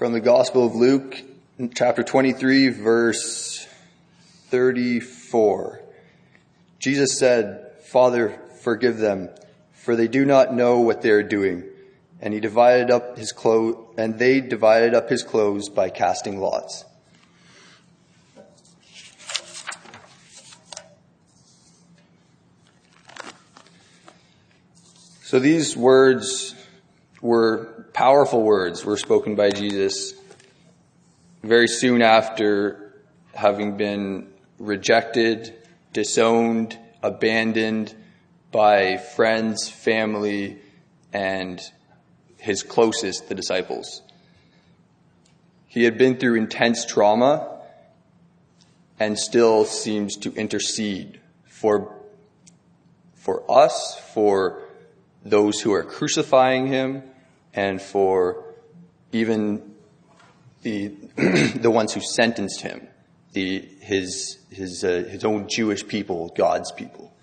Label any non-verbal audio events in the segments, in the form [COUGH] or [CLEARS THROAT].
From the Gospel of Luke, chapter 23, verse 34. Jesus said, Father, forgive them, for they do not know what they are doing. And he divided up his clothes, and they divided up his clothes by casting lots. So these words were powerful words were spoken by Jesus very soon after having been rejected, disowned, abandoned by friends, family, and his closest, the disciples. He had been through intense trauma and still seems to intercede for, for us, for those who are crucifying him, and for even the, [CLEARS THROAT] the ones who sentenced him, the, his, his, uh, his own Jewish people, God's people.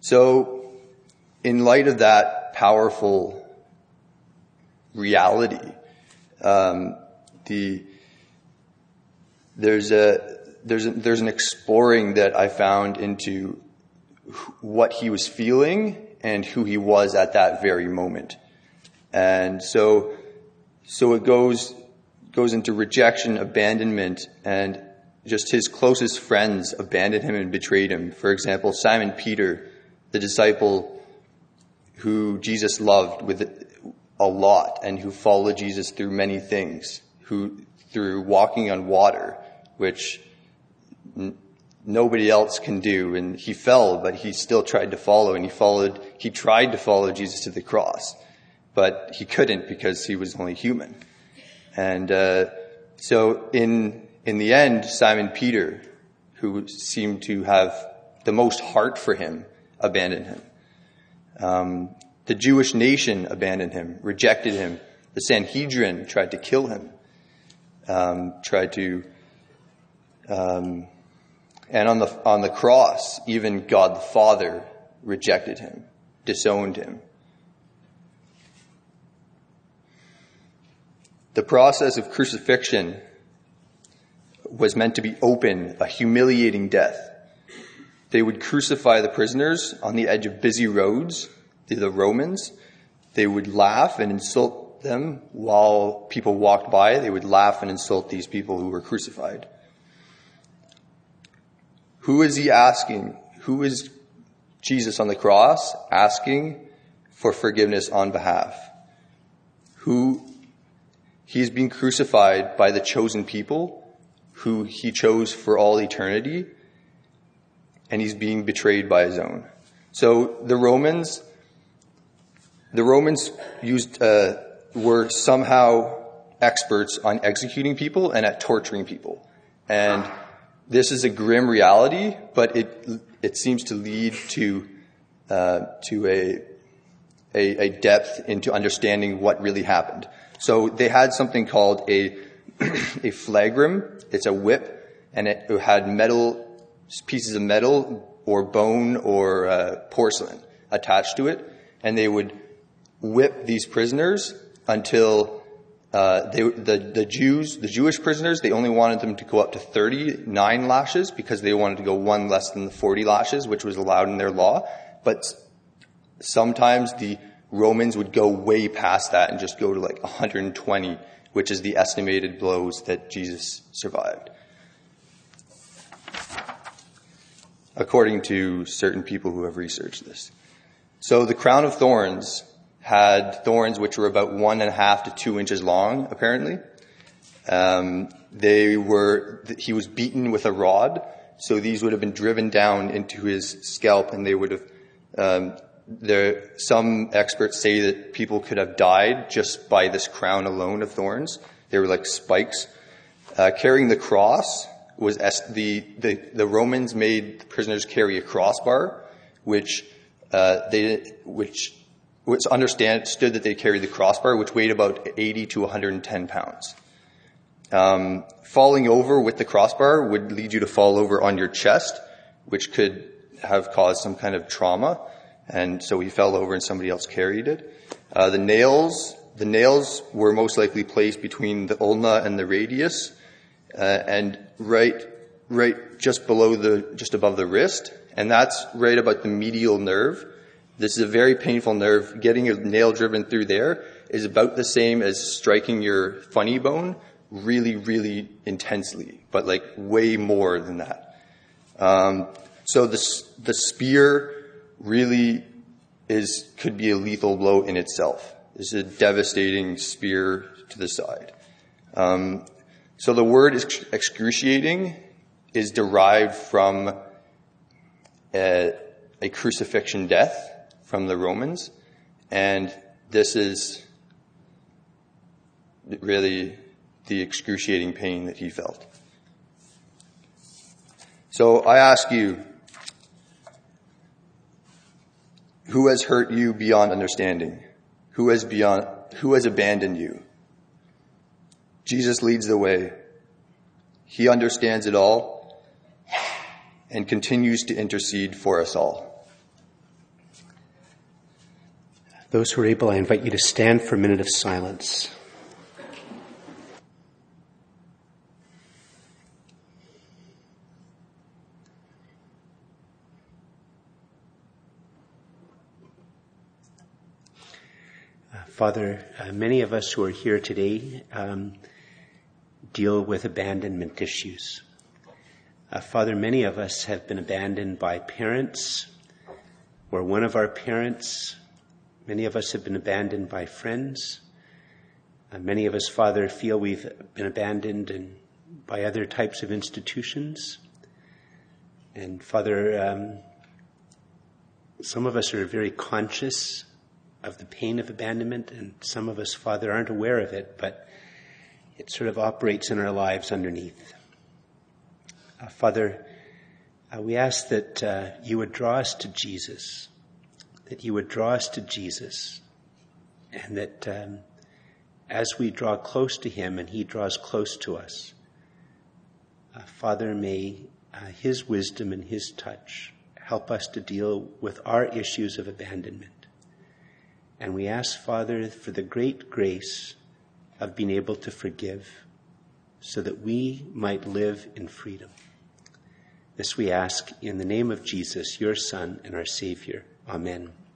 So, in light of that powerful reality, um, the, there's a, there's a, there's an exploring that I found into what he was feeling and who he was at that very moment. And so, so it goes, goes into rejection, abandonment, and just his closest friends abandoned him and betrayed him. For example, Simon Peter, the disciple who Jesus loved with a lot and who followed Jesus through many things, who through walking on water, which n- nobody else can do. And he fell, but he still tried to follow and he followed, he tried to follow Jesus to the cross but he couldn't because he was only human. And uh, so in in the end, Simon Peter, who seemed to have the most heart for him, abandoned him. Um, the Jewish nation abandoned him, rejected him. The Sanhedrin tried to kill him, um, tried to, um, and on the on the cross, even God the Father rejected him, disowned him. The process of crucifixion was meant to be open, a humiliating death. They would crucify the prisoners on the edge of busy roads, the Romans. They would laugh and insult them while people walked by. They would laugh and insult these people who were crucified. Who is he asking? Who is Jesus on the cross asking for forgiveness on behalf? Who he being crucified by the chosen people who he chose for all eternity, and he's being betrayed by his own. So the Romans, the Romans used, uh, were somehow experts on executing people and at torturing people. And this is a grim reality, but it, it seems to lead to, uh, to a, a, a depth into understanding what really happened. So they had something called a, [CLEARS THROAT] a flagrum. It's a whip and it had metal, pieces of metal or bone or uh, porcelain attached to it. And they would whip these prisoners until uh, they, the, the Jews, the Jewish prisoners, they only wanted them to go up to 39 lashes because they wanted to go one less than the 40 lashes, which was allowed in their law. But sometimes the Romans would go way past that and just go to like 120, which is the estimated blows that Jesus survived. According to certain people who have researched this. So the crown of thorns had thorns which were about one and a half to two inches long, apparently. Um, they were, he was beaten with a rod, so these would have been driven down into his scalp and they would have um, there, some experts say that people could have died just by this crown alone of thorns. They were like spikes. Uh, carrying the cross was the, the, the Romans made prisoners carry a crossbar, which uh, they which was understood that they carried the crossbar, which weighed about 80 to 110 pounds. Um, falling over with the crossbar would lead you to fall over on your chest, which could have caused some kind of trauma and so he fell over and somebody else carried it. Uh, the nails the nails were most likely placed between the ulna and the radius, uh, and right, right just below the, just above the wrist, and that's right about the medial nerve. This is a very painful nerve. Getting a nail driven through there is about the same as striking your funny bone really, really intensely, but like way more than that. Um, so the the spear really is could be a lethal blow in itself. Is a devastating spear to the side. Um, so the word excruciating is derived from a, a crucifixion death from the Romans, and this is really the excruciating pain that he felt. So I ask you, who has hurt you beyond understanding? Who has beyond, who has abandoned you? Jesus leads the way. He understands it all and continues to intercede for us all. Those who are able, I invite you to stand for a minute of silence. Father, uh, many of us who are here today um, deal with abandonment issues. Uh, Father, many of us have been abandoned by parents or one of our parents. Many of us have been abandoned by friends. Uh, many of us, Father, feel we've been abandoned in, by other types of institutions. And Father, um, some of us are very conscious of the pain of abandonment, and some of us, Father, aren't aware of it, but it sort of operates in our lives underneath. Uh, Father, uh, we ask that uh, you would draw us to Jesus, that you would draw us to Jesus, and that um, as we draw close to him and he draws close to us, uh, Father, may uh, his wisdom and his touch help us to deal with our issues of abandonment. And we ask, Father, for the great grace of being able to forgive so that we might live in freedom. This we ask in the name of Jesus, your Son and our Savior. Amen.